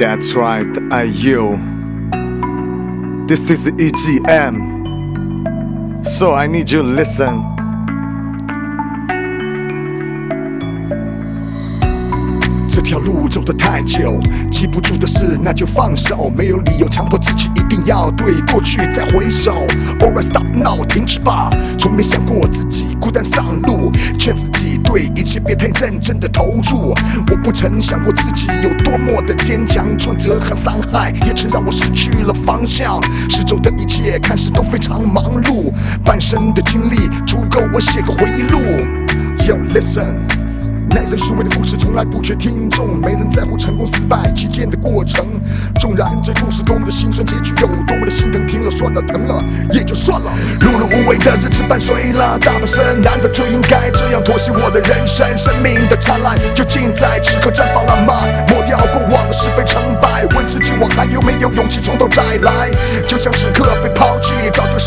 That's right, I you. This is EGM. So I need you to listen. 这条路走得太久，记不住的事那就放手，没有理由强迫自己一定要对过去再回首。Alright stop now，停止吧，从没想过自己孤单，对一切别太认真的投入。我不曾想过自己有多么的坚强，挫折和伤害也曾让我失去了方向，四周的一切看似都非常忙碌，半生的经历足够我写个回忆录。Yo listen。耐人寻味的故事从来不缺听众，没人在乎成功失败期间的过程。纵然这故事多么的心酸，结局有多么的心疼，听了算了，疼了也就算了。碌碌无为的日子伴随了大半生，难道就应该这样妥协我的人生？生命的灿烂究竟在此刻绽放了吗？抹掉过往的是非成败，问自己我还有没有勇气从头再来？就像此刻被抛弃早就